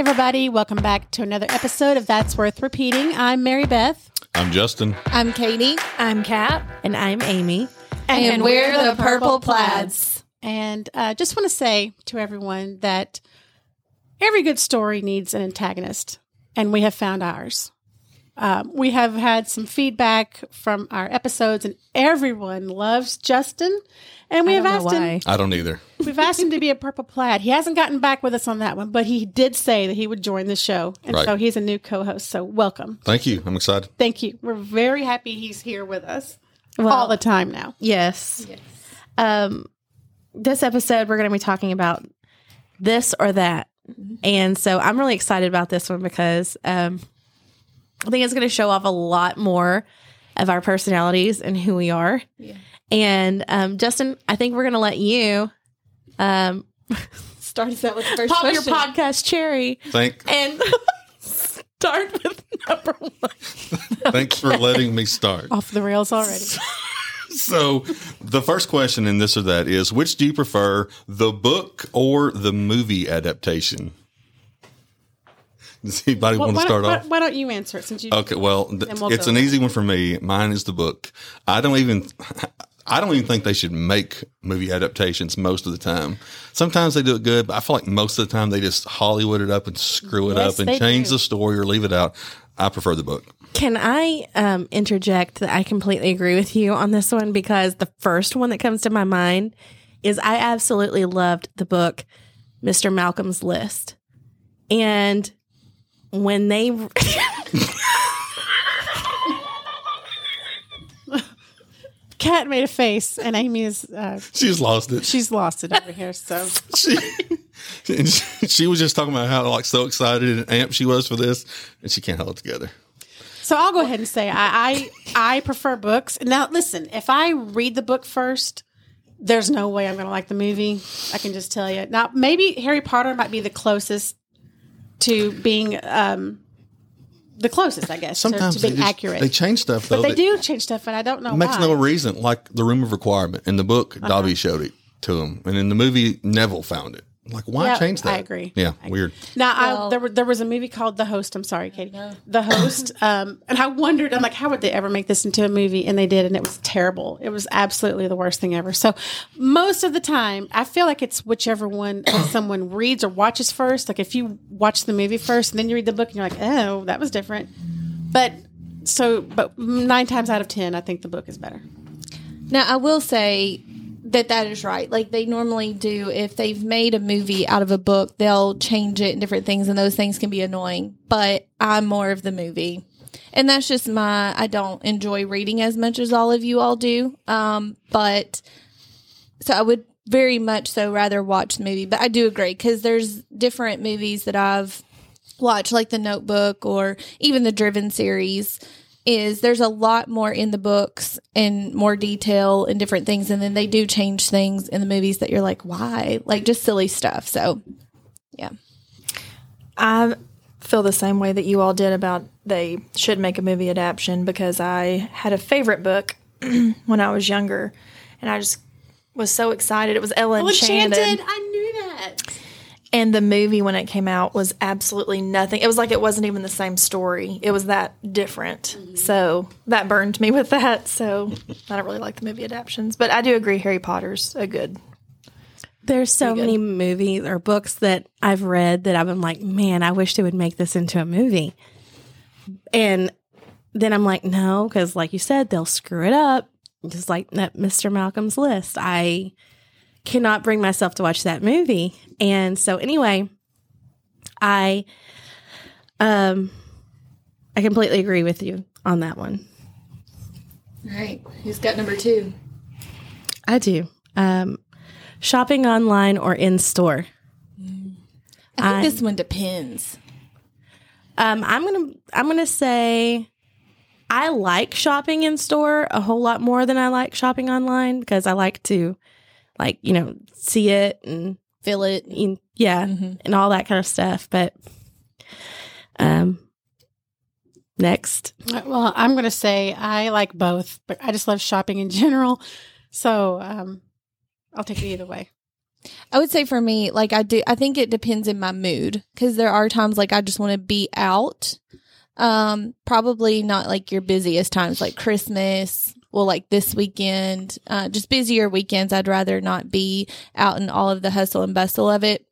Hey, everybody. Welcome back to another episode of That's Worth Repeating. I'm Mary Beth. I'm Justin. I'm Katie. I'm Kat. And I'm Amy. And, and we're, we're the Purple Plaids. And uh, just want to say to everyone that every good story needs an antagonist, and we have found ours. Um, we have had some feedback from our episodes, and everyone loves Justin. And we I have don't know asked him. I don't either. We've asked him to be a purple plaid. He hasn't gotten back with us on that one, but he did say that he would join the show, and Right. so he's a new co-host. So welcome. Thank you. I'm excited. Thank you. We're very happy he's here with us Well- all the time now. Yes. Um, this episode, we're going to be talking about this or that. And so I'm really excited about this one because um, I think it's going to show off a lot more of our personalities and who we are. And um, Justin, I think we're going to let you um, Start us out with the first pop question. your podcast cherry Thank and start with number one. thanks for letting me start. Off the rails already. So, the first question in this or that is which do you prefer, the book or the movie adaptation? Does anybody Well, want to start don't- off? why, why don't you answer it since you? Okay, well, th- we'll it's an easy one for me. Mine is the book. I don't even I don't even think they should make movie adaptations most of the time. Sometimes they do it good, but I feel like most of the time they just Hollywood it up and screw it Yes, up and change do. the story or leave it out. I prefer the book. Can I um, interject that I completely agree with you on this one because the first one that comes to my mind is I absolutely loved the book Mr. Malcolm's List. And when they Kat made a face, and Amy is uh, She's lost it. she's lost it over here. So she, and she, she was just talking about how like so excited and amped she was for this, and she can't hold it together. So I'll go ahead and say I, I I prefer books. Now listen, if I read the book first, there's no way I'm going to like the movie. I can just tell you. Now maybe Harry Potter might be the closest to being um the closest, I guess, to- Sometimes to, they, being just, accurate. they change stuff though. but they do change stuff, and I don't know makes why. no reason. Like the room of requirement in the book, Uh-huh. Dobby showed it to him, and in the movie, Neville found it. Like, why Yeah, change that? I agree. Yeah, weird. Now, I, there, were, there was a movie called The Host. I'm sorry, Katie. The Host. Um, and I wondered, I'm like, how would they ever make this into a movie? And they did, and it was terrible. It was absolutely the worst thing ever. So, most of the time, I feel like it's whichever one someone reads or watches first. Like, if you watch the movie first and then you read the book and you're like, oh, that was different. But so, but nine times out of 10, I think the book is better. Now, I will say that that is right. Like they normally do, if they've made a movie out of a book, they'll change it and different things, and those things can be annoying. But I'm more of the movie. And that's just my, I don't enjoy reading as much as all of you all do. Um, but so I would very much so rather watch the movie. But I do agree because there's different movies that I've watched, like The Notebook or even the Driven series. Is there's a lot more in the books and more detail and different things, and then they do change things in the movies that you're like, why? Like just silly stuff. So, yeah. I feel the same way that you all did about they should make a movie adaptation because I had a favorite book when I was younger, and I just was so excited. It was Ella oh, Enchanted, I knew that. And the movie when it came out was absolutely nothing. It was like it wasn't even the same story. It was that different. Mm-hmm. So that burned me with that. So I don't really like the movie adaptations, but I do agree Harry Potter's a good. There's so many movies or books that I've read that I've been like, man, I wish they would make this into a movie. And then I'm like, no, because like you said, they'll screw it up. Just like that Mr. Malcolm's list. I cannot bring myself to watch that movie. And so anyway, I um I completely agree with you on that one. All right. Who's got number two? I do. Um shopping online or in store. I think this one depends. Um, I'm gonna I'm gonna say I like shopping in store a whole lot more than I like shopping online because I like to like you know see it and Feel it. and- yeah and all that kind of stuff. But um, next, Well, I'm going to say I like both, but I just love shopping in general. So um, I'll take it either way. I would say for me, like I do, I think it depends in my mood because there are times like I just want to be out. Um, probably not like your busiest times, like Christmas. Well, like this weekend, uh, just busier weekends. I'd rather not be out in all of the hustle and bustle of it.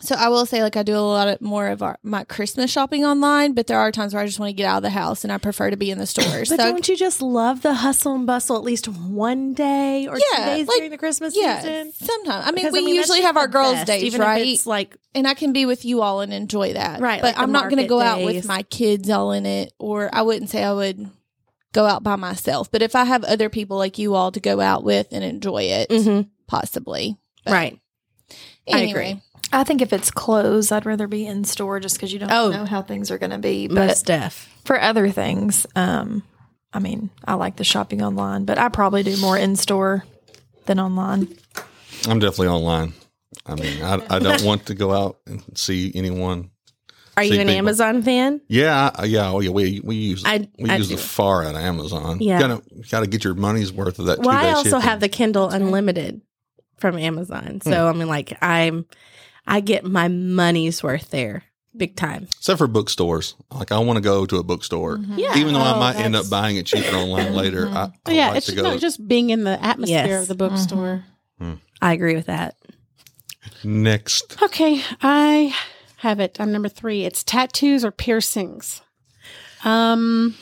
So I will say, like, I do a lot of more of our, my Christmas shopping online, but there are times where I just want to get out of the house and I prefer to be in the stores. But so don't you just love the hustle and bustle at least one day or two days like- during the Christmas yeah, season? sometimes. I mean, Because, we that's usually have our girls' best, days, right? it's like and I can be with you all and enjoy that. Right, But like I'm not going to go out with my kids all in it, or I wouldn't say I would go out by myself. But if I have other people like you all to go out with and enjoy it, Mhm. possibly. But right. I agree. I think if it's clothes, I'd rather be in store just because you don't Oh. know how things are going to be. But Most def. for other things, um, I mean, I like the shopping online, but I probably do more in store than online. I'm definitely online. I mean, I, I don't want to go out and see anyone. Are you an people. Amazon fan? Yeah, yeah, oh yeah. We we use I- we I use do. the far out of Amazon. Yeah. you gotta you gotta get your money's worth of that. Well, I two-day also shipping. have the Kindle Unlimited from Amazon. So Hmm. I mean like I'm I get my money's worth there. Big time. except for bookstores. Like I want to go to a bookstore, mm-hmm. Yeah. even though I Oh, might end up buying it cheaper online later. Mm-hmm. I, I Oh, yeah, like it's to just, go. no, just being in the atmosphere Yes. of the bookstore. Mm-hmm. I agree with that. next, Okay, I have it. I'm number three. It's tattoos or piercings. Um,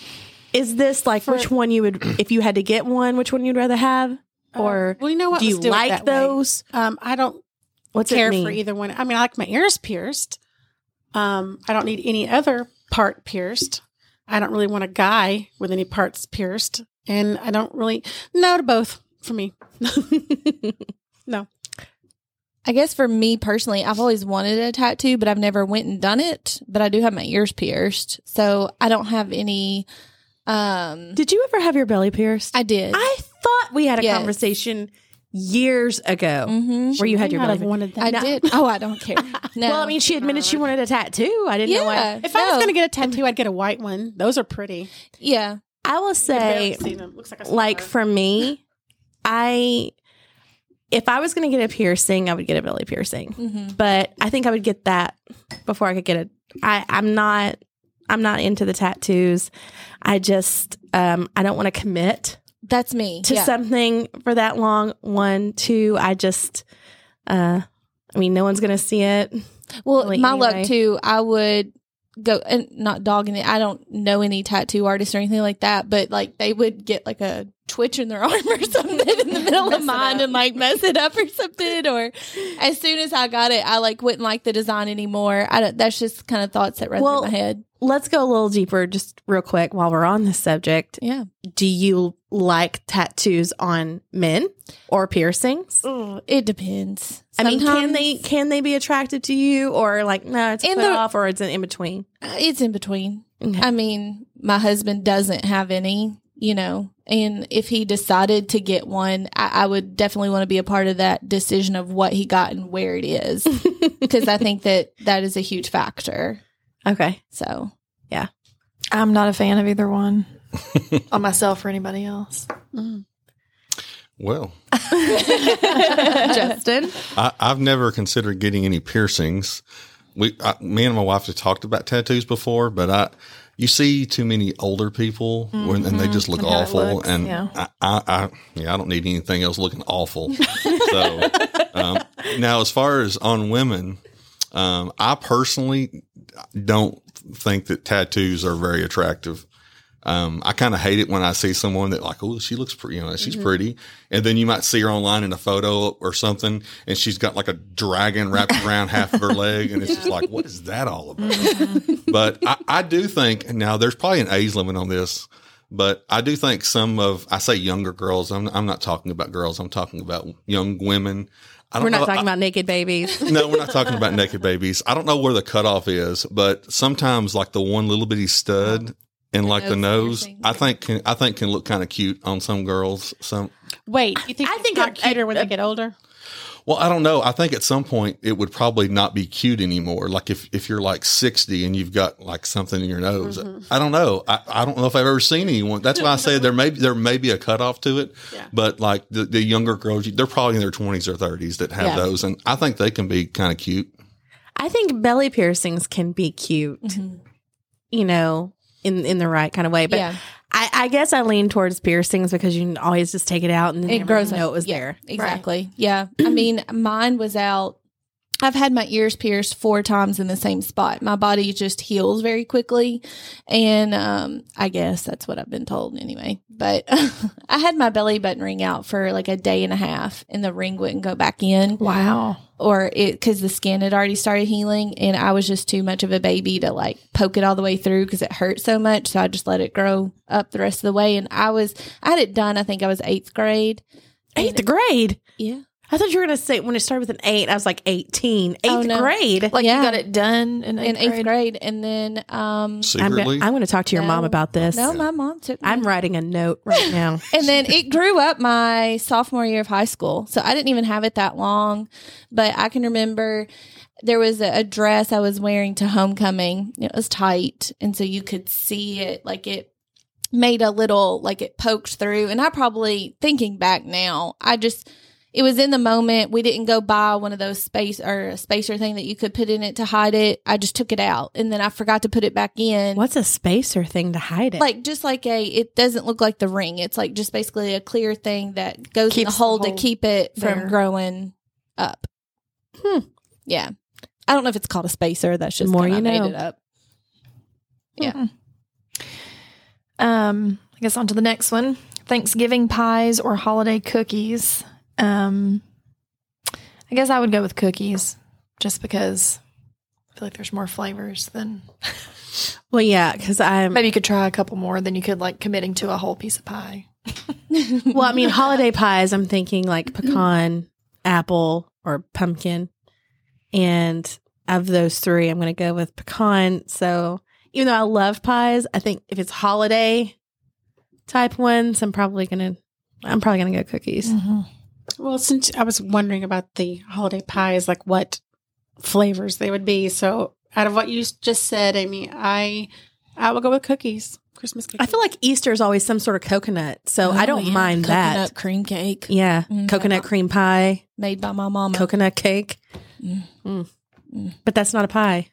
Is this like For- which one you would if you had to get one, which one you'd rather have? Or well, you know what? do you do it like that way. those? Um, I don't What's care it mean? for either one. I mean, I like my ears pierced. Um, I don't need any other part pierced. I don't really want a guy with any parts pierced, and I don't really no to both for me. no, I guess for me personally, I've always wanted a tattoo, but I've never went and done it. But I do have my ears pierced, so I don't have any. Um, Did you ever have your belly pierced? I did. I thought we had a Yes. conversation years ago Mhm. where you had your not belly. have wanted that. I No. did. Oh, I don't care. No. Well, I mean, she admitted she wanted a tattoo. I didn't know yeah. what. If I was going to get a tattoo, I'd get a white one. Those are pretty. yeah. I will Barely say, seen them. Looks like a like for me, I if I was going to get a piercing, I would get a belly piercing. hmm But I think I would get that before I could get it. I I'm not I'm not into the tattoos. I just um I don't want to commit That's me. to yeah. something for that long. One, two, I just uh I mean no one's going to see it. Well, my anyway. luck too. I would go and not dogging it. I don't know any tattoo artists or anything like that, but like they would get like a twitch in their arm or something in the middle of mine and like mess it up or something. Or as soon as I got it, I like wouldn't like the design anymore. I don't, that's just kind of thoughts that run Well, through my head. Let's go a little deeper just real quick while we're on this subject. Yeah. Do you like tattoos on men or piercings? It depends. I mean, can they can they be attractive to you or like no, it's put the- off or it's an in between? Uh, It's in between. Okay. I mean, my husband doesn't have any, you know, and if he decided to get one, I, I would definitely want to be a part of that decision of what he got and where it is, because I think that that is a huge factor. Okay. So, I'm not a fan of either one on myself or anybody else. well, Justin. I, I've never considered getting any piercings. We, I, me and my wife have talked about tattoos before, but I, you see too many older people when, and they just look And awful. looks, and yeah. I, I, I, yeah, I don't need anything else looking awful. so um, now, as far as on women, um, I personally don't think that tattoos are very attractive. Um, I kind of hate it when I see someone that like, oh, she looks pretty, you know, she's pretty. And then you might see her online in a photo or something and she's got like a dragon wrapped around half of her leg. And it's just like, what is that all about? but I, I do think now there's probably an age limit on this, but I do think some of, I say younger girls, I'm, I'm not talking about girls. I'm talking about young women. I don't We're not know- talking I- about naked babies. no, we're not talking about naked babies. I don't know where the cutoff is, but sometimes like the one little bitty stud oh. and like the nose nose. I think can, I think can look kind of cute on some girls. Some Wait, you think I I think think not cuter when they get older? Well, I don't know. I think at some point it would probably not be cute anymore. Like if, if you're like 60 and you've got like something in your nose, Mm-hmm. I don't know. I, I don't know if I've ever seen anyone. That's why I say there may be, there may be a cutoff to it, Yeah. but like the, the younger girls, they're probably in their 20s or 30s that have Yeah. those. And I think they can be kind of cute. I think belly piercings can be cute, you know, in in the right kind of way. But Yeah. I, I guess I lean towards piercings because you can always just take it out and it grows know it was Yeah, there. Exactly. Yeah. I mean, mine was out. I've had my ears pierced four times in the same spot. My body just heals very quickly. And um, I guess that's what I've been told anyway. But I had my belly button ring out for like a day and a half, and the ring wouldn't go back in. Wow. or it because the skin had already started healing and I was just too much of a baby to like poke it all the way through because it hurt so much. So I just let it grow up the rest of the way. And I was, I had it done, I think I was eighth grade. Eighth grade. Yeah. I thought you were gonna say when it started with an eight. I was like eighteen. Eighth Oh, no. grade. Like Yeah. you got it done in eighth, in eighth grade. grade. And then, um, I'm Secretly. gonna, I'm gonna talk to your mom about this. no, my mom took me. I'm writing a note right now. and then it grew up my sophomore year of high school. So I didn't even have it that long, but I can remember there was a, a dress I was wearing to homecoming. It was tight. And so you could see it like it made a little, like it poked through. And I probably, thinking back now, I just, it was in the moment. We didn't go buy one of those space or a spacer thing that you could put in it to hide it. I just took it out and then I forgot to put it back in What's a spacer thing to hide it? like just like a it doesn't look like the ring it's like just basically a clear thing that goes in the Keeps the hole to keep it there. from growing up Hmm. yeah i don't know if it's called a spacer that's just more more you made know. it up Yeah. Um, I guess on to the next one. Thanksgiving pies or holiday cookies. Um, I guess I would go with cookies just because I feel like there's more flavors than well, yeah, because I'm. maybe you could try a couple more than you could like committing to a whole piece of pie. Well, I mean, holiday pies. I'm thinking like pecan, apple, or pumpkin, and of those three, I'm going to go with pecan. So even though I love pies, I think if it's holiday type ones, I'm probably gonna. I'm probably gonna go cookies. Well, since I was wondering about the holiday pies, like what flavors they would be. So, out of what you just said, Amy, I I will go with cookies. Christmas cookies. I feel like Easter is always some sort of coconut, so I Oh, don't yeah. mind that. coconut that. cream cake Yeah, Mm, coconut cream pie, made by my mama coconut cake. Mm. Mm. But that's not a pie.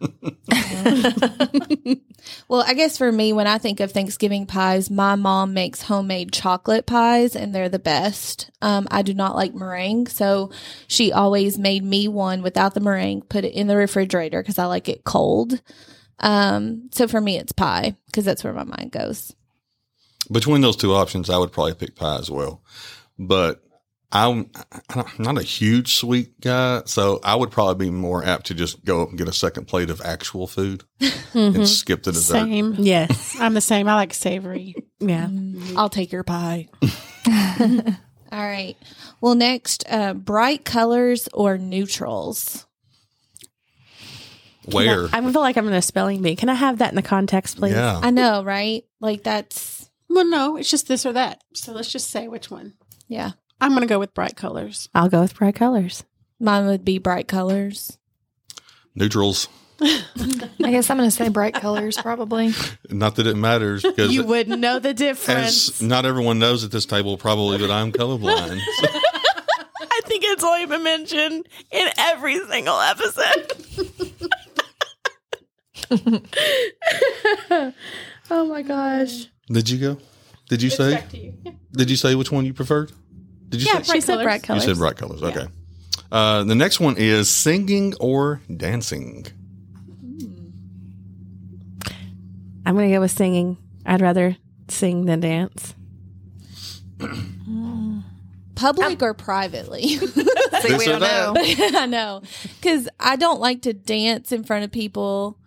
well i guess for me when i think of thanksgiving pies my mom makes homemade chocolate pies and they're the best. Um, i do not like meringue so she always made me one without the meringue put it in the refrigerator because i like it cold. Um, so for me it's pie because that's where my mind goes. Between those two options, I would probably pick pie as well. But I'm, I'm not a huge sweet guy, so I would probably be more apt to just go up and get a second plate of actual food and skip the dessert. same. Yes. I'm the same. I like savory. Yeah. I'll take your pie. All right. Well, next, uh, bright colors or neutrals. Where? I feel like I'm in a spelling bee. Can I have that in the context, please? Yeah. I know, right? Like that's Well, no, it's just this or that. So let's just say which one. yeah. I'm going to go with bright colors. I'll go with bright colors. Mine would be bright colors. Neutrals. I guess I'm going to say bright colors probably. Not that it matters because You wouldn't know the difference. as not everyone knows at this table probably that I'm colorblind. So- I think it's only been mentioned in every single episode. oh my gosh. did you go? Did you say? Did you say which one you preferred? Did you Yeah, say? She said bright colors. You colors. said bright colors. Okay. Uh, the next one is singing or dancing. Hmm. I'm going to go with singing. I'd rather sing than dance. Hmm. Public um, or privately? See, This we or don't that. know. I know. Because I don't like to dance in front of people.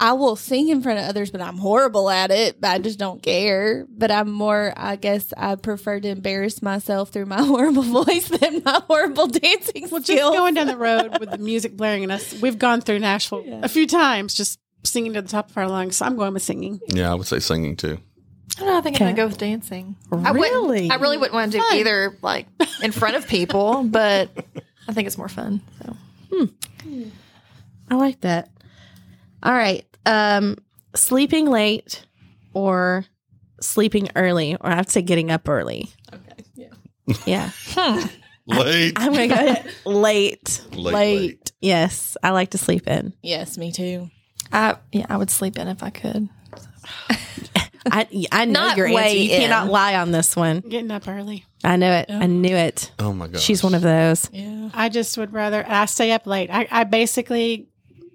I will sing in front of others, but I'm horrible at it. But I just don't care. But I'm more, I guess, I prefer to embarrass myself through my horrible voice than my horrible dancing Well, just going down the road with the music blaring and us, we've gone through Nashville a few times just singing to the top of our lungs. So I'm going with singing. Yeah, I would say singing too. I don't know. I think I'm gonna go with dancing. I Really? wouldn't. I really wouldn't want to do either, like in front of people, but I think it's more fun. So hmm. I like that. All right. Um, sleeping late or sleeping early, or I have to say getting up early. Okay. Yeah. Yeah. Late, I'm going to go late. late, late. Yes. I like to sleep in. Yes, me too. I yeah, I would sleep in if I could. I, I know Not your answer. way You cannot lie on this one. Getting up early. I knew it. I knew it. Oh my god, She's one of those. Yeah. I just would rather I stay up late. I, I basically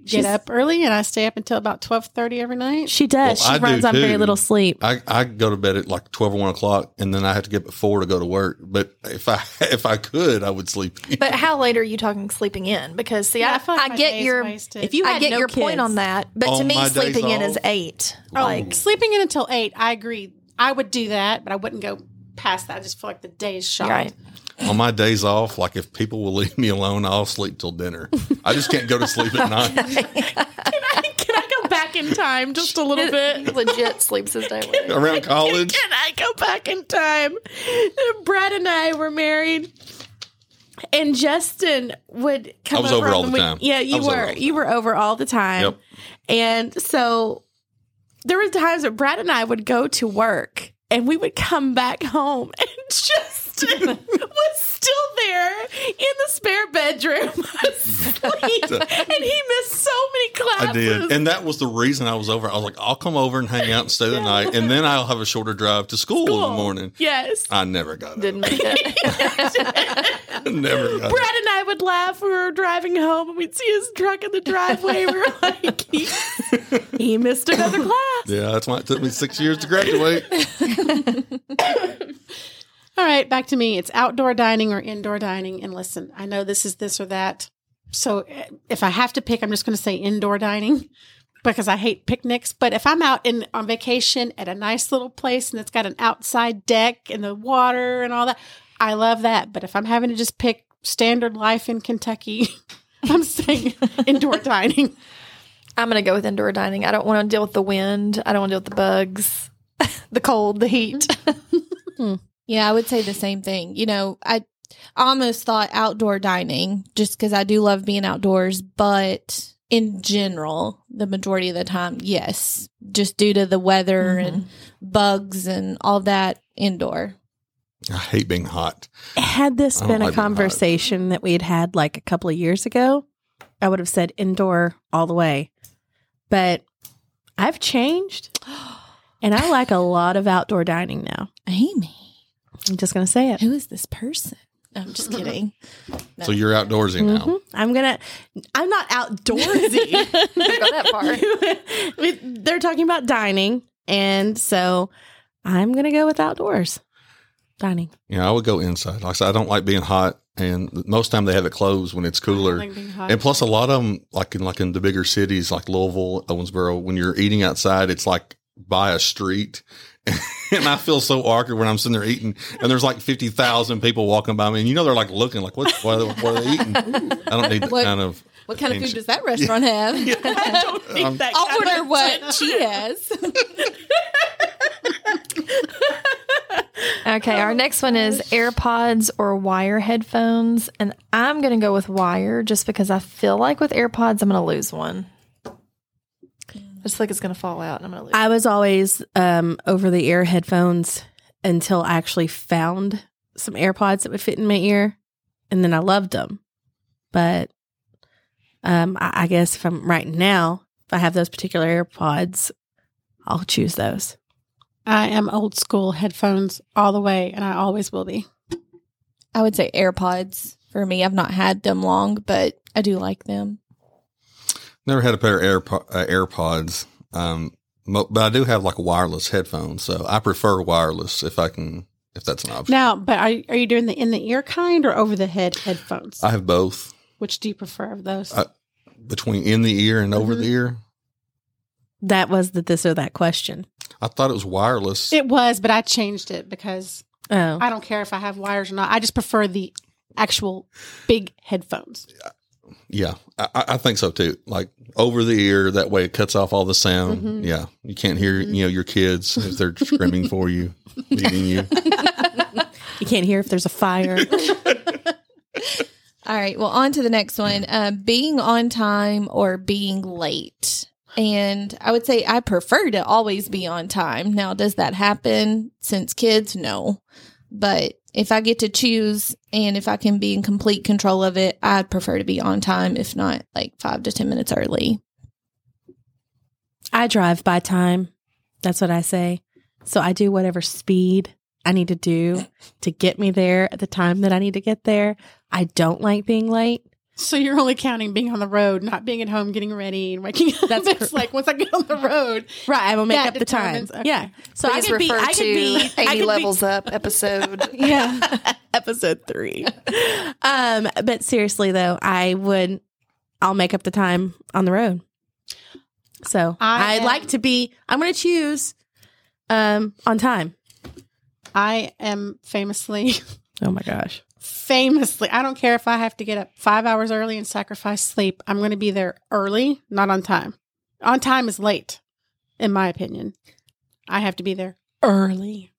get up early and I stay up until about twelve thirty every night. She does. Well, I she runs do on very little sleep. I, I go to bed at like twelve or one o'clock, and then I have to get up at four to go to work. But if I if I could, I would sleep. in. But how late are you talking sleeping in? Because see, Yeah, I, I like I get your wasted. If you I get no your kids, point on that, but to me, sleeping in is eight. Oh, Like sleeping in until eight. I agree. I would do that, but I wouldn't go past that. I just feel like the day is shot. right. On my days off, like if people will leave me alone, I'll sleep till dinner. I just can't go to sleep at night. Can I go back in time just a little bit? Legit sleeps his day away. Around college, Can I go back in time? Brad and I were married. And Justin would come I was over over all the week- time. Yeah, you were. You were over all the time. Yep. And so there were times that Brad and I would go to work and we would come back home and Was still there in the spare bedroom asleep. and he missed so many classes. I did, and that was the reason I was over. I was like, I'll come over and hang out and stay the night, and then I'll have a shorter drive to school, in the morning. Yes. I never got it. Didn't make it. never got Brad and I would laugh. We were driving home and we'd see his truck in the driveway. We were like, he, he missed another class. Yeah, that's why it took me six years to graduate. All right, back to me. It's outdoor dining or indoor dining. And listen, I know this is this or that. So eh, if I have to pick, I'm just going to say indoor dining because I hate picnics. But if I'm out in on vacation at a nice little place and it's got an outside deck and the water and all that, I love that. But if I'm having to just pick standard life in Kentucky, I'm saying indoor dining. I'm gonna go with indoor dining. I don't want to deal with the wind. I don't want to deal with the bugs, the cold, the heat. Yeah, I would say the same thing. You know, I almost thought outdoor dining just because I do love being outdoors, but in general, the majority of the time, yes, just due to the weather and mm-hmm. bugs and all that indoor. I hate being hot. Had this been a like being hot. conversation that we had had like a couple of years ago, I would have said indoor all the way. But I've changed and I like a lot of outdoor dining now. Amy, I'm just going to say it. who is this person? I'm just kidding. So you're outdoorsy now. Mhm. I'm going to, I'm not outdoorsy. Go that far. They're talking about dining. And so I'm going to go with outdoors dining. Yeah, I would go inside. Like I said, I don't like being hot, and most time they have it closed when it's cooler. like. And plus, a lot of them, like in like in the bigger cities like Louisville, Owensboro, when you're eating outside, it's like by a street. and I feel so awkward when I'm sitting there eating, and there's like fifty thousand people walking by me, and you know they're like looking like, "What? What, are- what are they eating?" I don't need that What- kind of. What kind of food does that restaurant have? I don't think Um, that I'll kind wonder of- what she has. Okay, our next one is AirPods or wire headphones, and I'm gonna go with wire just because I feel like with AirPods I'm gonna lose one. I just think it's gonna fall out, and I'm gonna lose. I was always um, over the ear headphones until I actually found some AirPods that would fit in my ear, and then I loved them. But um, I, I guess if I'm right now, if I have those particular AirPods, I'll choose those. I am old school headphones all the way, and I always will be. I would say AirPods for me. I've not had them long, but I do like them. Never had a pair of AirPo- uh, AirPods, um, but I do have like wireless headphones, so I prefer wireless if I can, if that's an option. Now, but are, are you doing the in the ear kind or over the head headphones? I have both Which do you prefer of those? I- between in the ear and over Mhm. the ear. That was the this or that question. I thought it was wireless. it was, but I changed it because Oh, I don't care if I have wires or not. I just prefer the actual big headphones. Yeah, I, I think so too. Like over the ear, that way it cuts off all the sound. Mm-hmm. Yeah, you can't hear you know your kids if they're screaming for you, beating you. You can't hear if there's a fire. All right. Well, on to the next one. Um, being on time or being late. And I would say I prefer to always be on time. Now, does that happen since kids? No. But if I get to choose and if I can be in complete control of it, I'd prefer to be on time, if not like five to 10 minutes early. I drive by time. That's what I say. So I do whatever speed I need to do to get me there at the time that I need to get there. I don't like being late. So you're only counting being on the road, not being at home, getting ready and waking up. That's That's cor- like once I get on the road. Right, I will make up the time. okay. Yeah. So I Please could be refer I could to be I 80 could be- levels up episode. Yeah. episode 3. um but seriously though, I would I'll make up the time on the road. So, I I'd am- like to be I'm going to choose um on time. I am famously, Oh my gosh. Famously, I don't care if I have to get up five hours early and sacrifice sleep. I'm going to be there early, not on time. On time is late, in my opinion. I have to be there early.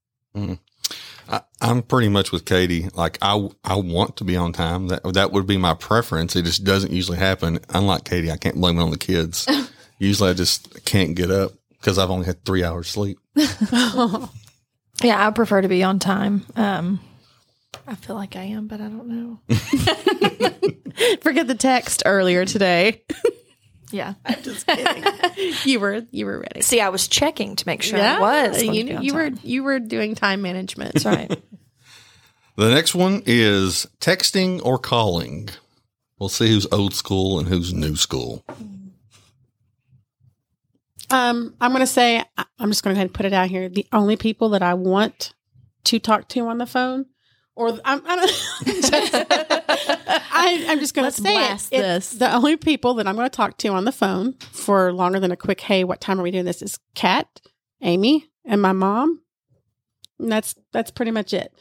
I, I'm pretty much with Katie. Like I, I want to be on time. That that would be my preference. It just doesn't usually happen. Unlike Katie, I can't blame it on the kids. usually, I just can't get up because I've only had three hours sleep. Yeah, I prefer to be on time. Um, I feel like I am, but I don't know. Forget the text earlier today. Yeah. I'm just kidding. you were you were ready. See, I was checking to make sure I was. going to You, be you were you were doing time management. That's right. The next one is texting or calling. We'll see who's old school and who's new school. Um, I'm going to say, I- I'm just going to go ahead and put it out here. The only people that I want to talk to on the phone, or I'm, I I'm just going to say blast it. this. It's the only people that I'm going to talk to on the phone for longer than a quick, hey, what time are we doing this? Is Kat, Amy, and my mom. And that's that's pretty much it.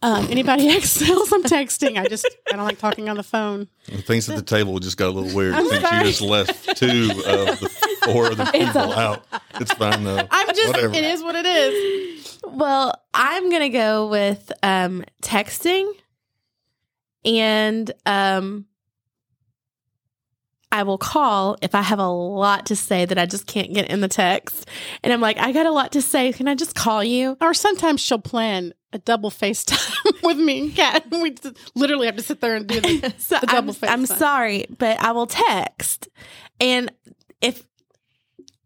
Um, anybody else I'm texting, I just I don't like talking on the phone. And things at the table just got a little weird I'm since sorry. you just left two of the four of the people out. It's fine though. I'm just Whatever. it is what it is. well, I'm gonna go with um, texting, and um, I will call if I have a lot to say that I just can't get in the text, and I'm like, I got a lot to say. Can I just call you? Or sometimes she'll plan a double FaceTime with me and Kat. We literally have to sit there and do the, So the double I'm, I'm sorry, but I will text. And if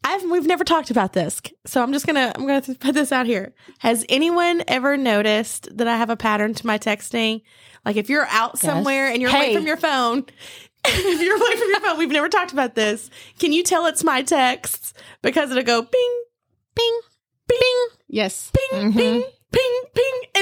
I've we've never talked about this, so I'm just gonna I'm gonna put this out here. Has anyone ever noticed that I have a pattern to my texting? Like if you're out somewhere and you're away from your phone, if you're away from your phone, we've never talked about this. Can you tell it's my texts because it'll go ping, ping, ping, Yes. ping, ping, mm-hmm. ping,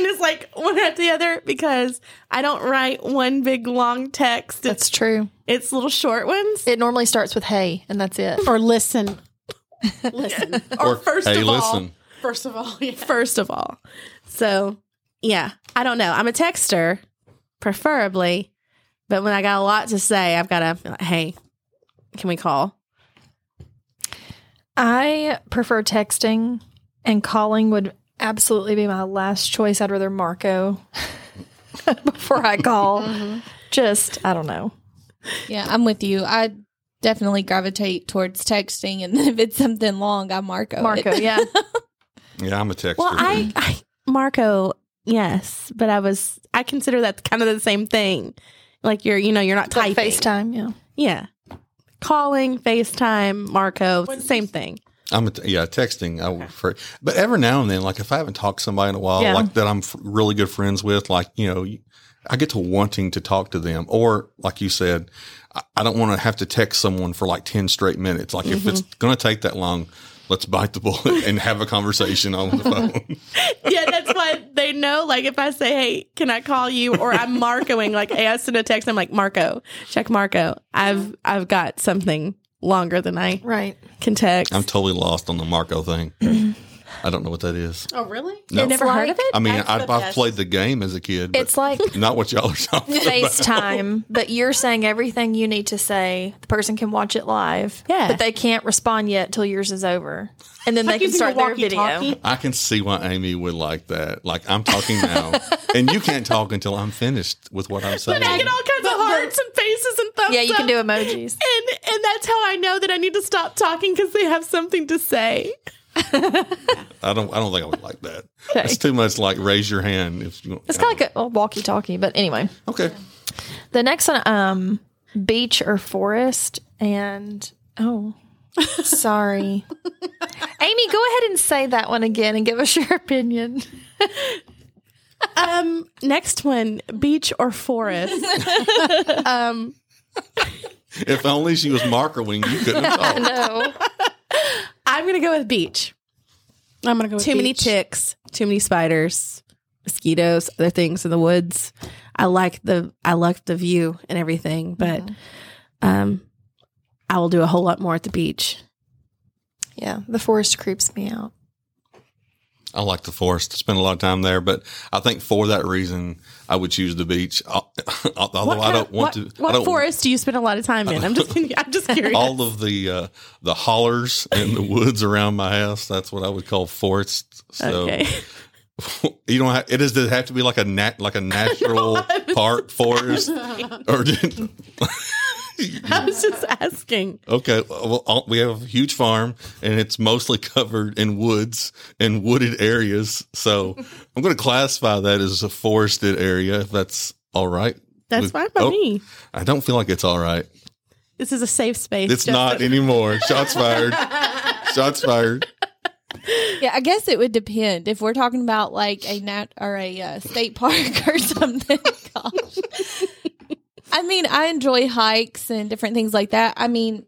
ping, and it's like one after the other because I don't write one big long text. It's That's true. it's little short ones. It normally starts with hey, and that's it. Or listen. listen. or first hey, of all. First of all, yeah. first of all. So yeah, I don't know. I'm a texter, preferably, but when I got a lot to say, I've got to. Hey, can we call? I prefer texting, and calling would absolutely be my last choice. I'd rather Marco before I call. Mm-hmm. Just, I don't know. Yeah, I'm with you. I definitely gravitate towards texting, and if it's something long, I Marco. it. Marco, yeah. Yeah, I'm a texter. Well, I, I Marco, yes, but I was I consider that kind of the same thing. Like you're, you know, you're not Like typing. FaceTime, yeah. Yeah. Calling, FaceTime, Marco, same thing. I'm a t- yeah, texting. I would prefer, but every now and then, like if I haven't talked to somebody in a while, Yeah. like that I'm f- really good friends with, like you know, I get to wanting to talk to them, or like you said, I, I don't want to have to text someone for like ten straight minutes. Like if it's mm-hmm. going to take that long, let's bite the bullet and have a conversation on the phone. yeah, that's why they know. Like, if I say, "Hey, can I call you?" or I'm Marcoing, like, "Hey, I send a text." I'm like, "Marco, check Marco. I've I've got something longer than I Right. can text." I'm totally lost on the Marco thing. I don't know what that is. Oh, really? No. It's Never heard of it? I mean, I, I've played the game as a kid. It's like not what y'all are talking about. FaceTime, but you're saying everything you need to say. The person can watch it live, Yeah. but they can't respond yet till yours is over, and then they can start their video. walkie-talkie. I can see why Amy would like that. Like I'm talking now, and you can't talk until I'm finished with what I'm saying. I get all kinds of hearts and faces and thumbs up. Yeah, you can up. do emojis. And and that's how I know that I need to stop talking because they have something to say. I don't. I don't think I would like that. It's too much. Like raise your hand if you. It's kind of like a, a walkie-talkie, but anyway. okay. The next one, um, beach or forest, and oh, sorry, Amy, go ahead and say that one again and give us your opinion. Um, next one, beach or forest. um, If only she was Marcoing, you couldn't have talked. No, I'm gonna go with beach. I'm gonna go. With Too many beach. ticks, too many spiders, mosquitoes, other things in the woods. I like the I like the view and everything, but um, I will do a whole lot more at the beach. yeah, the forest creeps me out. I like the forest. Spend a lot of time there, but I think for that reason, I would choose the beach. Al- Although I don't want what, to. What I forest do you spend a lot of time in? I'm just I'm just curious. All of the uh, the hollers and the woods around my house. That's what I would call forest. So okay. you don't have. It does it have to be like a nat like a natural park forest or. I was just asking. Okay, well, all- we have a huge farm, and it's mostly covered in woods and wooded areas. So I'm going to classify that as a forested area. If that's all right. That's With- fine by oh, me. I don't feel like it's all right. This is a safe space. It's Justin. not anymore. Shots fired. Shots fired. Yeah, I guess it would depend if we're talking about like a nat or a uh, state park or something. Gosh. I mean, I enjoy hikes and different things like that. I mean,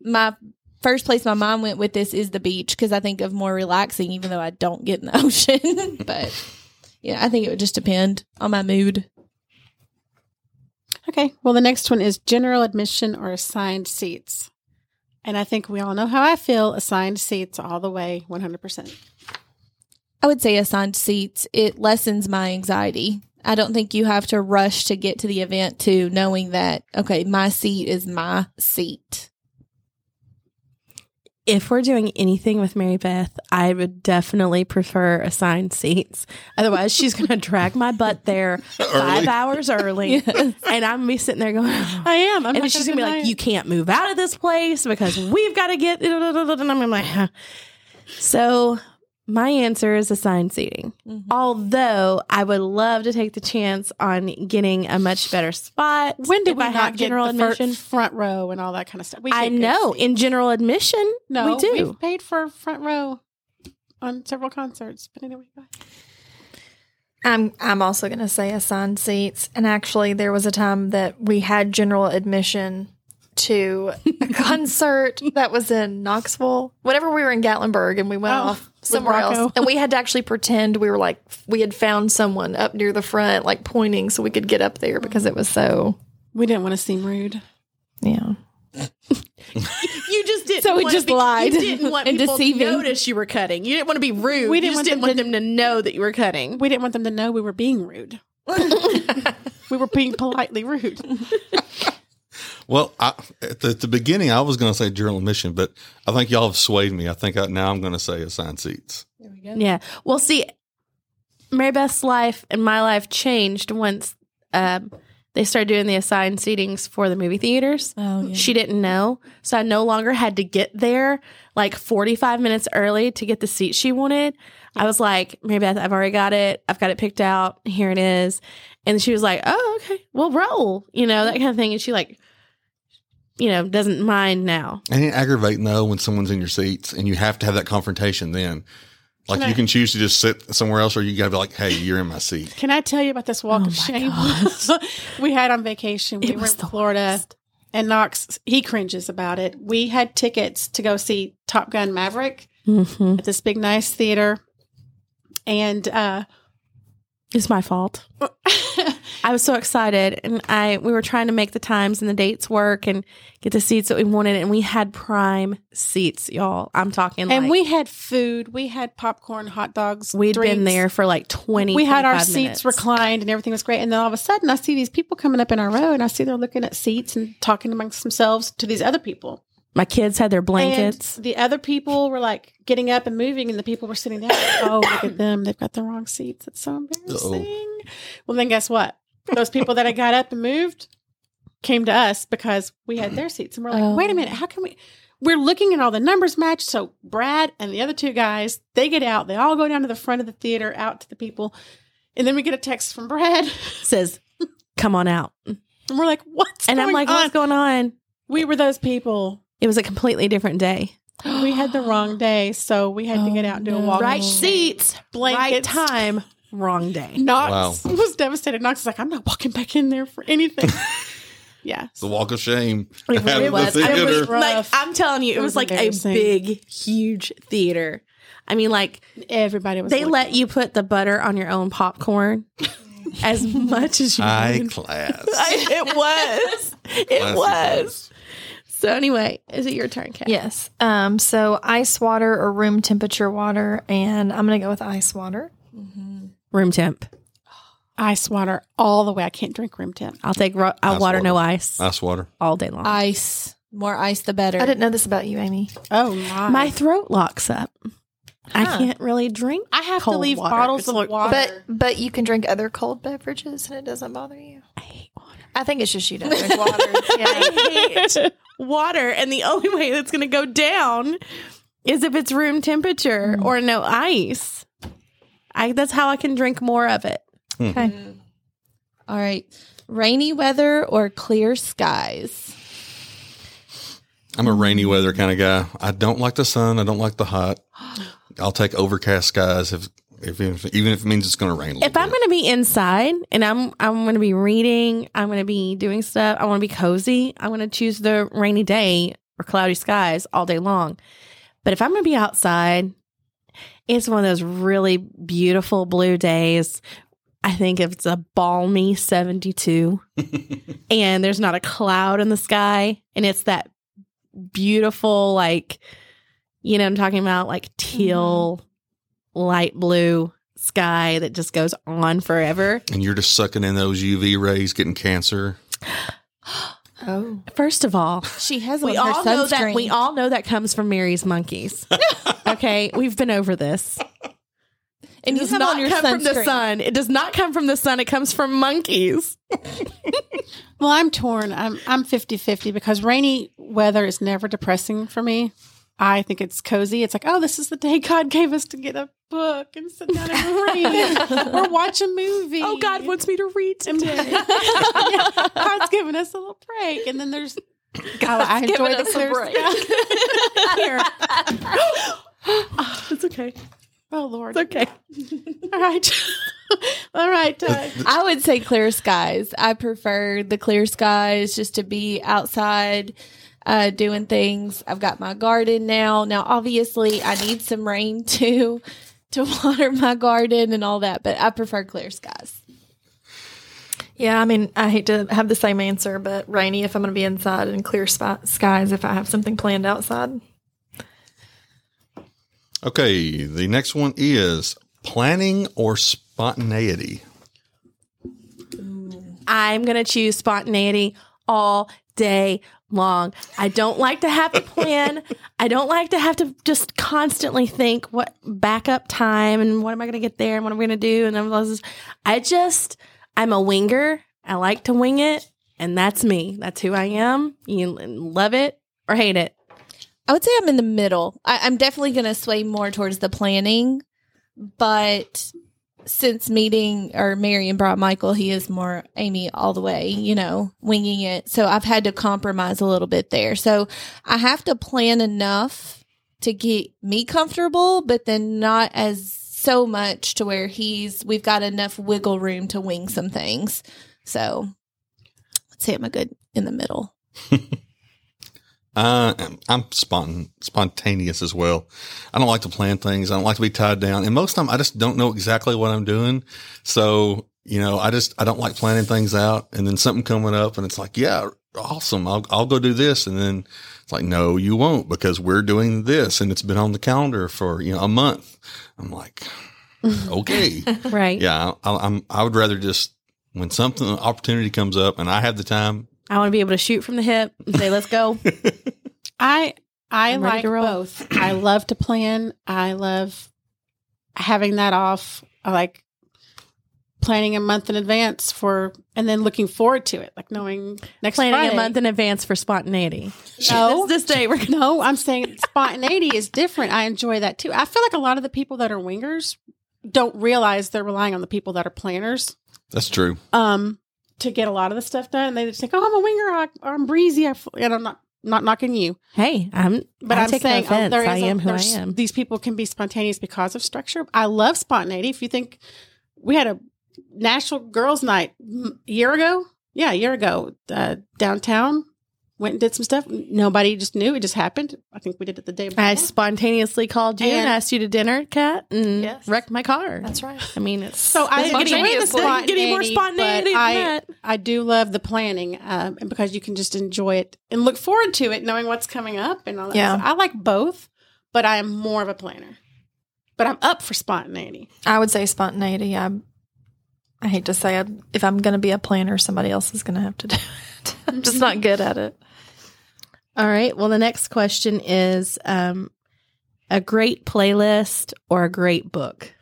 my first place my mom went with this is the beach because I think of more relaxing, even though I don't get in the ocean. but yeah, I think it would just depend on my mood. Okay. Well, the next one is general admission or assigned seats. And I think we all know how I feel assigned seats all the way 100%. I would say assigned seats. It lessens my anxiety. I don't think you have to rush to get to the event to knowing that, okay, my seat is my seat. If we're doing anything with Mary Beth, I would definitely prefer assigned seats. Otherwise, she's going to drag my butt there five hours early, and I'm gonna be sitting there going, I am. I'm and she's gonna be like, "You can't move out of this place because we've got to get." And I'm like, huh. so my answer is assigned seating. Mm-hmm. Although I would love to take the chance on getting a much better spot. When did we I not have get general the admission? front row and all that kind of stuff? We I know seats. in general admission, No, we do. We've paid for front row on several concerts. But anyway, go ahead. I'm I'm also going to say assigned seats. And actually, there was a time that we had general admission to a concert that was in Knoxville. Whenever we were in Gatlinburg, and we went Oh, off with somewhere else, and we had to actually pretend we were like we had found someone up near the front, like pointing, so we could get up there because it was so we didn't want to seem rude. yeah. You just didn't. So we just be, lied You didn't want and people deceiving. to notice you were cutting. You didn't want to be rude. We didn't just want didn't them want to- them to know that you were cutting. We didn't want them to know we were being rude. we were being politely rude. Well, I, at, the, at the beginning, I was going to say general admission, but I think y'all have swayed me. I think I, now I'm going to say assigned seats. Yeah. Well, see, Mary Beth's life and my life changed once um, they started doing the assigned seatings for the movie theaters. Oh, yeah. She didn't know. So I no longer had to get there like 45 minutes early to get the seat she wanted. I was like, Mary Beth, I've already got it. I've got it picked out. Here it is. And she was like, oh, okay. We'll roll, you know, that kind of thing. And she like, you know, doesn't mind now. And it aggravating though when someone's in your seats and you have to have that confrontation then. Like Can I- you can choose to just sit somewhere else or you got to be like, hey, you're in my seat. Can I tell you about this walk Oh of shame we had on vacation? We It were was in the Florida, worst. and Knox he cringes about it. We had tickets to go see Top Gun Maverick Mm-hmm. at this big nice theater, and uh, It's my fault. I was so excited, and I we were trying to make the times and the dates work and get the seats that we wanted, and we had prime seats, y'all. I'm talking, And like, we had food. We had popcorn, hot dogs. we'd been there for like twenty. We had our 25 seats reclined and everything was great. And then all of a sudden, I see these people coming up in our row, and I see they're looking at seats and talking amongst themselves to these other people. My kids had their blankets. And the other people were like getting up and moving, and the people were sitting down. oh, look at them! They've got the wrong seats. It's so embarrassing. Well, then guess what? Those people that had got up and moved came to us because we had their seats, and we're like, Oh. wait a minute, how can we? We're looking and all the numbers match. So Brad and the other two guys, they get out. They all go down to the front of the theater, out to the people, and then we get a text from Brad, says, "Come on out," and we're like, what's and I'm like, on? "What's going on?" we were those people. It was a completely different day. We had the wrong day, so we had to get out and do a Oh, walk. Right seats, right time, wrong day. Knox Wow. was devastated. Knox was like, I'm not walking back in there for anything. yeah. The walk of shame. It really of was. the I was theater. rough. Like I'm telling you, it, It was, was like a big, huge theater. I mean, like Everybody was they looking. let you put the butter on your own popcorn as much as you High class. I- it was. It Classy was. place. So anyway, is it your turn, Kat? Yes. Um, so ice water or room temperature water, and I'm gonna go with ice water. Room temp. ice water all the way. I can't drink room temp. I'll take ro- I'll Ice water, no ice Ice water. all day long. Ice. More ice, the better. I didn't know this about you, Amy. Oh my! My throat locks up. I can't really drink. I have to leave water. bottles It's of like- water. But but you can drink other cold beverages and it doesn't bother you. I hate water. I think it's just you don't drink water. Yeah. I hate water, and the only way that's going to go down is if it's room temperature mm. or no ice. I that's how I can drink more of it. Hmm. Okay. All right. Rainy weather or clear skies? I'm a rainy weather kind of guy. I don't like the sun. I don't like the hot. I'll take overcast skies if, if, if even if it means it's going to rain. A little If I'm going to be inside and I'm I'm going to be reading, I'm going to be doing stuff. I want to be cozy. I'm going to choose the rainy day or cloudy skies all day long. But if I'm going to be outside, it's one of those really beautiful blue days. I think if it's a balmy 72 and there's not a cloud in the sky and it's that beautiful like you know what I'm talking about like teal mm-hmm. Light blue sky that just goes on forever. and you're just sucking in those UV rays, getting cancer. Oh. First of all, She has we all know that we all know that comes from Mary's monkeys. okay, we've been over this. and It does not on your come from the sun. It does not come from the sun. It comes from monkeys. well, I'm torn. I'm I'm 50-50 because rainy weather is never depressing for me. I think it's cozy. It's like, oh, this is the day God gave us to get a book and sit down and read or watch a movie. Oh, God wants me to read today. Yeah, God's giving us a little break, and then there's. God, I enjoy giving the us a clear break. sky. Here. it's okay. Oh Lord. It's okay. All right. All right. Uh, I would say clear skies. I prefer the clear skies just to be outside uh, doing things. I've got my garden now. Now, obviously, I need some rain too to water my garden and all that, but I prefer clear skies. Yeah, I mean, I hate to have the same answer, but rainy if I'm going to be inside and clear spi- skies if I have something planned outside. Okay, the next one is planning or spontaneity. I'm going to choose spontaneity all day long. I don't like to have to plan. I don't like to have to just constantly think what backup time and what am I going to get there and what am I going to do and then this. I just I'm a winger. I like to wing it and that's me. That's who I am. You love it or hate it. I would say I'm in the middle. I, I'm definitely going to sway more towards the planning, but since meeting or Marion brought Michael, he is more Amy all the way, you know, winging it. So I've had to compromise a little bit there. So I have to plan enough to get me comfortable, but then not as so much to where he's, we've got enough wiggle room to wing some things. So let's say I'm a good in the middle. Uh, I'm spontan- spontaneous as well. I don't like to plan things. I don't like to be tied down. And most of the time I just don't know exactly what I'm doing. So you know, I just I don't like planning things out, and then something coming up, and it's like, yeah, awesome, I'll I'll go do this, and then it's like, no, you won't because we're doing this, and it's been on the calendar for you know a month. I'm like, okay, Right. yeah, I, I'm I would rather just when something opportunity comes up and I have the time, I want to be able to shoot from the hip and say, let's go. I I I'm like both. I love to plan. I love having that off. I like planning a month in advance for, and then looking forward to it, like knowing next Planning Friday. a month in advance for spontaneity. No, This, this day we're gonna no, I'm saying spontaneity is different. I enjoy that too. I feel like a lot of the people that are wingers don't realize they're relying on the people that are planners that's true. um, to get a lot of the stuff done. And they just think, "Oh, I'm a winger. I, I'm breezy." I, and I'm not not knocking you. Hey, I'm But I no saying oh, there is I a- am who I am. These people can be spontaneous because of structure. I love spontaneity. If you think we had a national girls' night a year ago, yeah, a year ago, uh, downtown, went and did some stuff. Nobody just knew. It just happened. I think we did it the day before. I spontaneously called you and, And- asked you to dinner, Kat, and Yes. writing my car. That's right. I mean, it's so I doesn't get any- enjoy the doesn't get any more spontaneity, spontaneity but than I, that. I do love the planning, um, and because you can just enjoy it and look forward to it, knowing what's coming up and all that. Yeah. So I like both, but I am more of a planner. But I'm up for spontaneity. I would say spontaneity. I I hate to say it. If I'm going to be a planner, somebody else is going to have to do it. I'm just not good at it. All right. Well, the next question is um, a great playlist or a great book.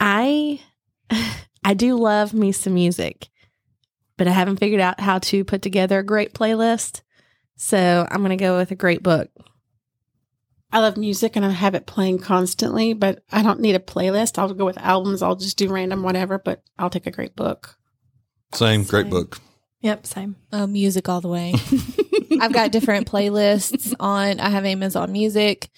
I I do love me some music, but I haven't figured out how to put together a great playlist. So I'm going to go with a great book. I love music and I have it playing constantly, but I don't need a playlist. I'll go with albums. I'll just do random whatever, but I'll take a great book. Same, great book. Yep, same. Uh, music all the way. I've got different playlists on. I have Amazon Music,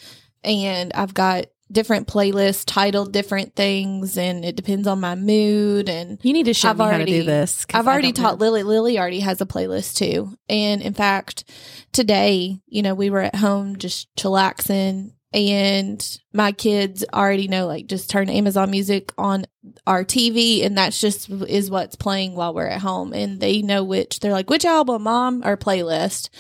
and I've got different playlists titled different things, and it depends on my mood. And You need to show I've me how to do this. I've already taught know. Lily. Lily already has a playlist too. And in fact, today, you know, we were at home just chillaxing and my kids already know like just turn Amazon music on our TV and that's just is what's playing while we're at home and they know which they're like which album mom or playlist.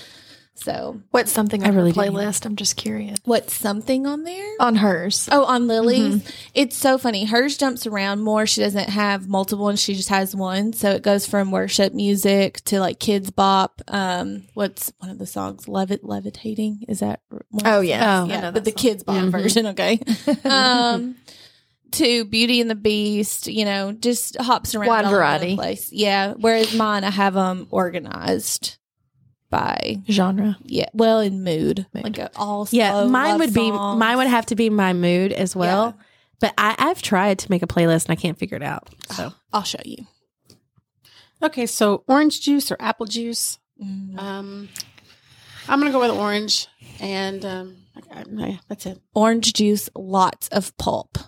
So, What's something on I on really playlist? I'm just curious. what's something on there? On hers. Oh, on Lily's. It's so funny. Hers jumps around more. She doesn't have multiple and She just has one. So it goes from worship music to like Kidz Bop. Um, what's one of the songs? Levit levitating. Is that one? Oh, yeah. Oh. I yeah, know but the song. Kidz Bop version. Okay. um, to Beauty and the Beast. You know, just hops around. Wide all over the variety. place. Yeah. Whereas mine, I have them organized by Genre. yeah, well, in mood, Mood. like a all Yeah, mine love would be songs. mine would have to be my mood as well. Yeah. But I, I've tried to make a playlist and I can't figure it out. So I'll show you. Okay, so orange juice or apple juice. Mm. Um, I'm gonna go with orange, and um, okay, yeah, that's it. orange juice, lots of pulp.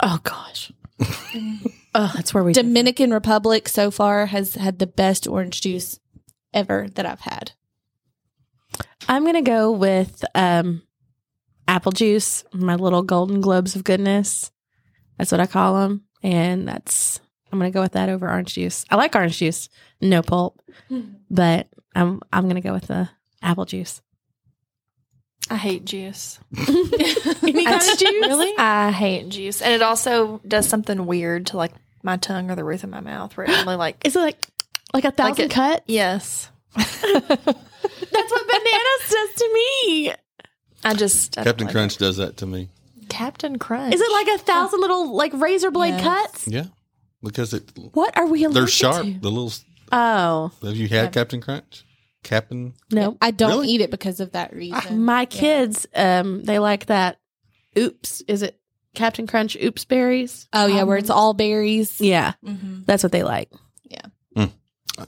Oh gosh. oh, that's where we Dominican Republic so far has had the best orange juice ever that I've had. I'm gonna go with um, apple juice. My little golden globes of goodness. That's what I call them, and that's I'm gonna go with that over orange juice. I like orange juice, no pulp, but I'm I'm gonna go with the apple juice. I hate juice. Any kind of juice? Really? I hate juice. And it also does something weird to like my tongue or the roof of my mouth where it really like Is it like like a thousand it- cut? Yes. That's what bananas does to me. I just I Captain like Crunch does that to me. Captain Crunch. Is it like a thousand little like razor blade Yes. cuts? Yeah, because it What are we? they're sharp. to? The little. Oh Have you had Captain Crunch? Captain. no, I don't Really? eat it because of that reason. my kids um they like that. Oops, is it Captain Crunch? Oops berries. oh yeah, where it's all berries. Yeah, hmm that's what they like.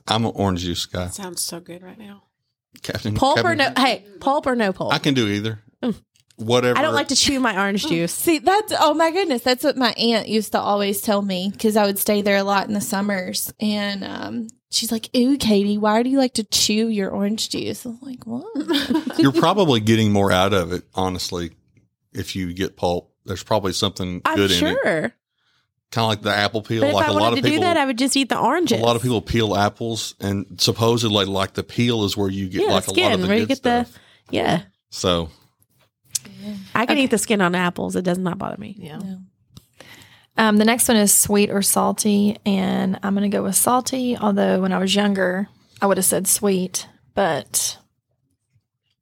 I'm an orange juice guy. Sounds so good right now. Captain. Pulp or no? Hey, pulp or no pulp? I can do either. Mm. Whatever. I don't like to chew my orange juice. See, that's oh my goodness, that's what my aunt used to always tell me because I would stay there a lot in the summers, and um, she's like, "Ooh, Katie, why do you like to chew your orange juice?" I'm like, "What?" You're probably getting more out of it, honestly. If you get pulp, there's probably something I'm good in it. Sure. kind of like the apple peel. But if like I a lot of to people, do that, I would just eat the orange. a lot of people peel apples, and supposedly like the peel is where you get yeah, like the a lot of the where you good get the yeah. So I can eat the skin on apples. It does not bother me. Yeah. No. Um, the next one is sweet or salty, and I'm going to go with salty. Although when I was younger, I would have said sweet, but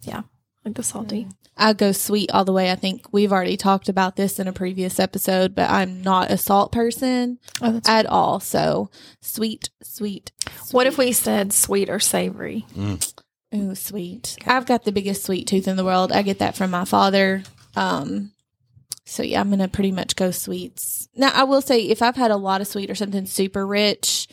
yeah, like the salty. I go sweet all the way. I think we've already talked about this in a previous episode, but I'm not a salt person Oh, at all. So sweet, sweet. What if we said sweet or savory? Ooh, sweet. I've got the biggest sweet tooth in the world. I get that from my father. Um, so yeah, I'm gonna pretty much go sweets. Now I will say if I've had a lot of sweet or something super rich,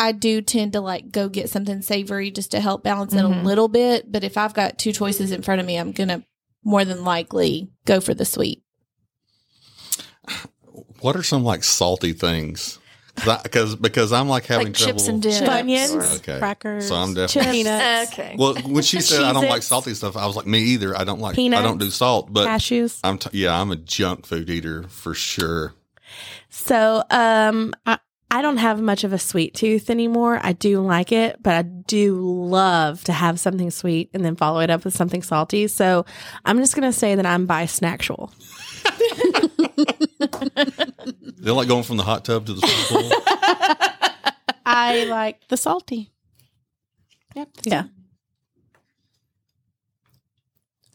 I do tend to like go get something savory just to help balance it a Mhm. little bit. But if I've got two choices in front of me, I'm gonna more than likely go for the sweet. what are some like salty things? Because because I'm like having Like trouble. chips and dip. Funyuns, Okay. crackers, So I'm definitely- peanuts. Okay. Well, when she said I don't like salty stuff, I was like, me either. I don't like. I don't do salt, but Cashews. I'm t- yeah, I'm a junk food eater for sure. So, um, I, I don't have much of a sweet tooth anymore. I do like it, but I do love to have something sweet and then follow it up with something salty. So, I'm just gonna say that I'm bi snacksual. They're like going from the hot tub to the swimming pool. I like the salty. Yep. Yeah.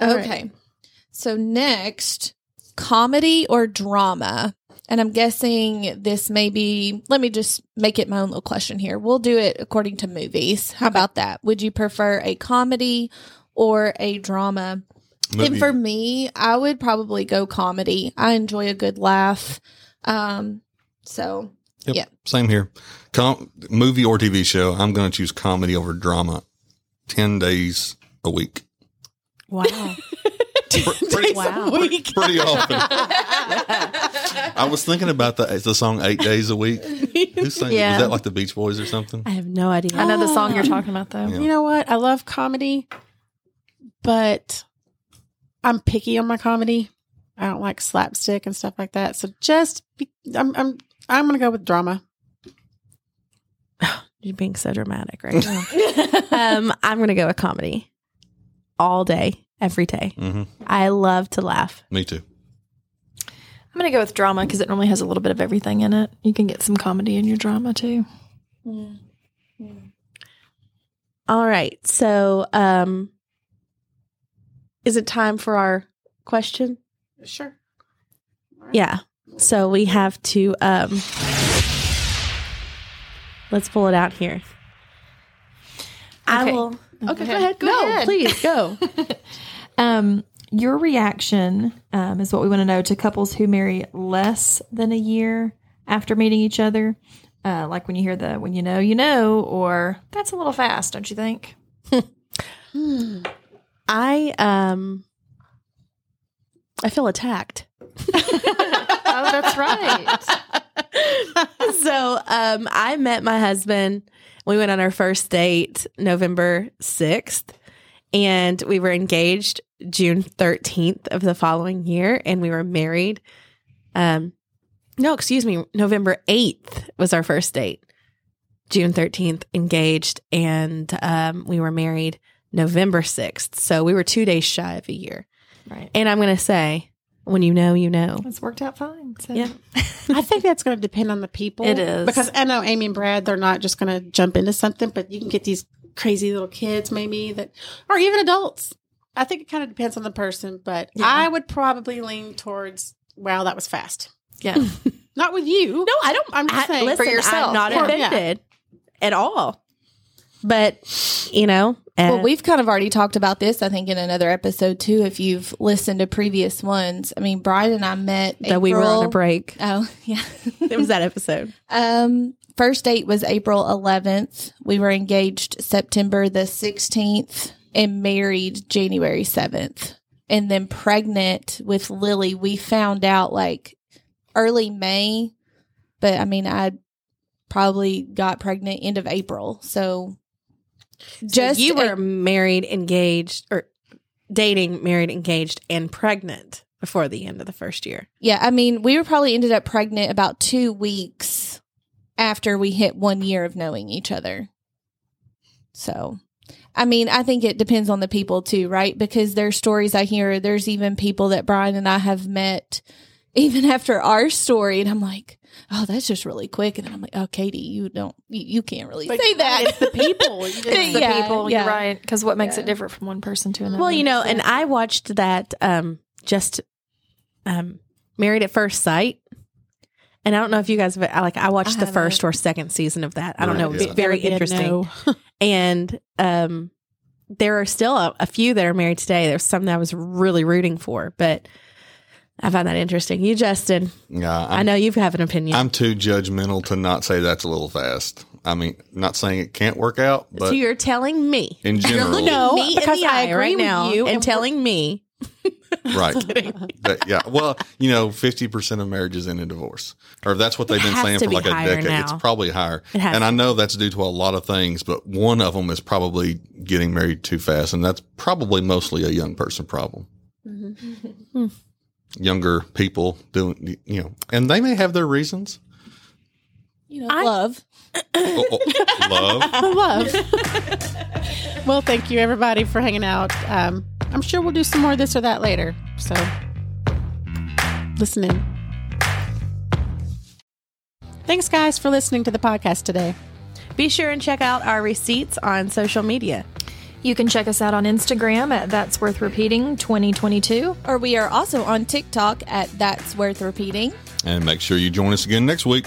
Okay. So next, comedy or drama? And I'm guessing this may be, let me just make it my own little question here. We'll do it according to movies. How about that? Would you prefer a comedy or a drama? And for me, I would probably go comedy. I enjoy a good laugh. Um, so Yep, yeah. Same here. Com- movie or TV show. I'm going to choose comedy over drama. Ten days a week. Wow. Pre- pretty, Wow. pretty often. I was thinking about the the song Eight Days a Week. Who sang? Yeah. Was that like the Beach Boys or something? I have no idea. I know the song you're talking about though. Yeah. You know what? I love comedy, but I'm picky on my comedy. I don't like slapstick and stuff like that. So just be, I'm I'm I'm gonna go with drama. You're being so dramatic right now. um, I'm gonna go with comedy all day, every day. hmm I love to laugh. Me too. I'm going to go with drama because it normally has a little bit of everything in it. You can get some comedy in your drama too. All right. So, um, is it time for our question? Sure. Yeah. So we have to um let's pull it out here. I will Okay, go ahead. Go No, ahead. please go. Um, your reaction um, is what we want to know to couples who marry less than a year after meeting each other. Uh, like when you hear the "when you know, you know," or "that's a little fast," don't you think? I um I feel attacked. oh, that's right. so um I met my husband. We went on our first date November 6th and we were engaged June 13th of the following year and we were married um no, excuse me, November 8th was our first date. June 13th engaged and um we were married November 6th. So we were 2 days shy of a year. Right. And I'm going to say when you know, you know. It's worked out fine. So. Yeah. I think that's going to depend on the people. It is. because I know Amy and Brad. They're not just going to jump into something, but you can get these crazy little kids, maybe that, or even adults. I think it kind of depends on the person, but Yeah. I would probably lean towards, "Wow, that was fast." Yeah. Not with you. No, I don't. I'm just I, saying listen, for yourself. I'm not Yeah. offended at all. But you know, uh, Well, we've kind of already talked about this, I think, in another episode too. If you've listened to previous ones, I mean, Brian and I met that we were on a break. Oh, yeah. It was that episode. Um, first date was April 11th. We were engaged September the 16th and married January 7th. And then pregnant with Lily, we found out like early May. But I mean, I probably got pregnant end of April. So just you a- were married, engaged, or dating, married, engaged, and pregnant before the end of the first year. Yeah, I mean, we were probably ended up pregnant about two weeks after we hit one year of knowing each other. So, I mean, I think it depends on the people too, right? Because there's stories I hear. There's even people that Brian and I have met even after our story, and I'm like, oh, that's just really quick. And then I'm like, oh, Katie, you don't, you, you can't really say that. It's the people. You just- It's the Yeah, people, yeah. you're right. Because what makes it different from one person to another? Well, you know, and I watched that um just um Married at First Sight. And I don't know if you guys have like I watched the first or second season of that. I don't know. It's Yeah. very interesting. And um there are still a, a few that are married today. There's some that I was really rooting for, but I find that interesting. You, Justin, Yeah, i I'm, know you have an opinion. I'm too judgmental to not say that's a little fast. I mean, not saying it can't work out, but so you're telling me, in general, No, me in because the I agree right with now, you, and and telling me right? That- yeah. Well, you know, fifty percent of marriages end in divorce, or that's what they've been saying for be like a higher decade. It's probably higher, It has and to I know that's due to a lot of things, but one of them is probably getting married too fast, and that's probably mostly a young person problem. Mm-hmm. Younger people doing, you know, and they may have their reasons. You know, I- love. Oh, oh, love. love. well, thank you everybody for hanging out. Um, I'm sure we'll do some more of this or that later. So, listen in. Thanks, guys, for listening to the podcast today. be sure and check out our receipts on social media. You can check us out on Instagram at That's Worth Repeating 2022. Or we are also on TikTok at That's Worth Repeating. And make sure you join us again next week.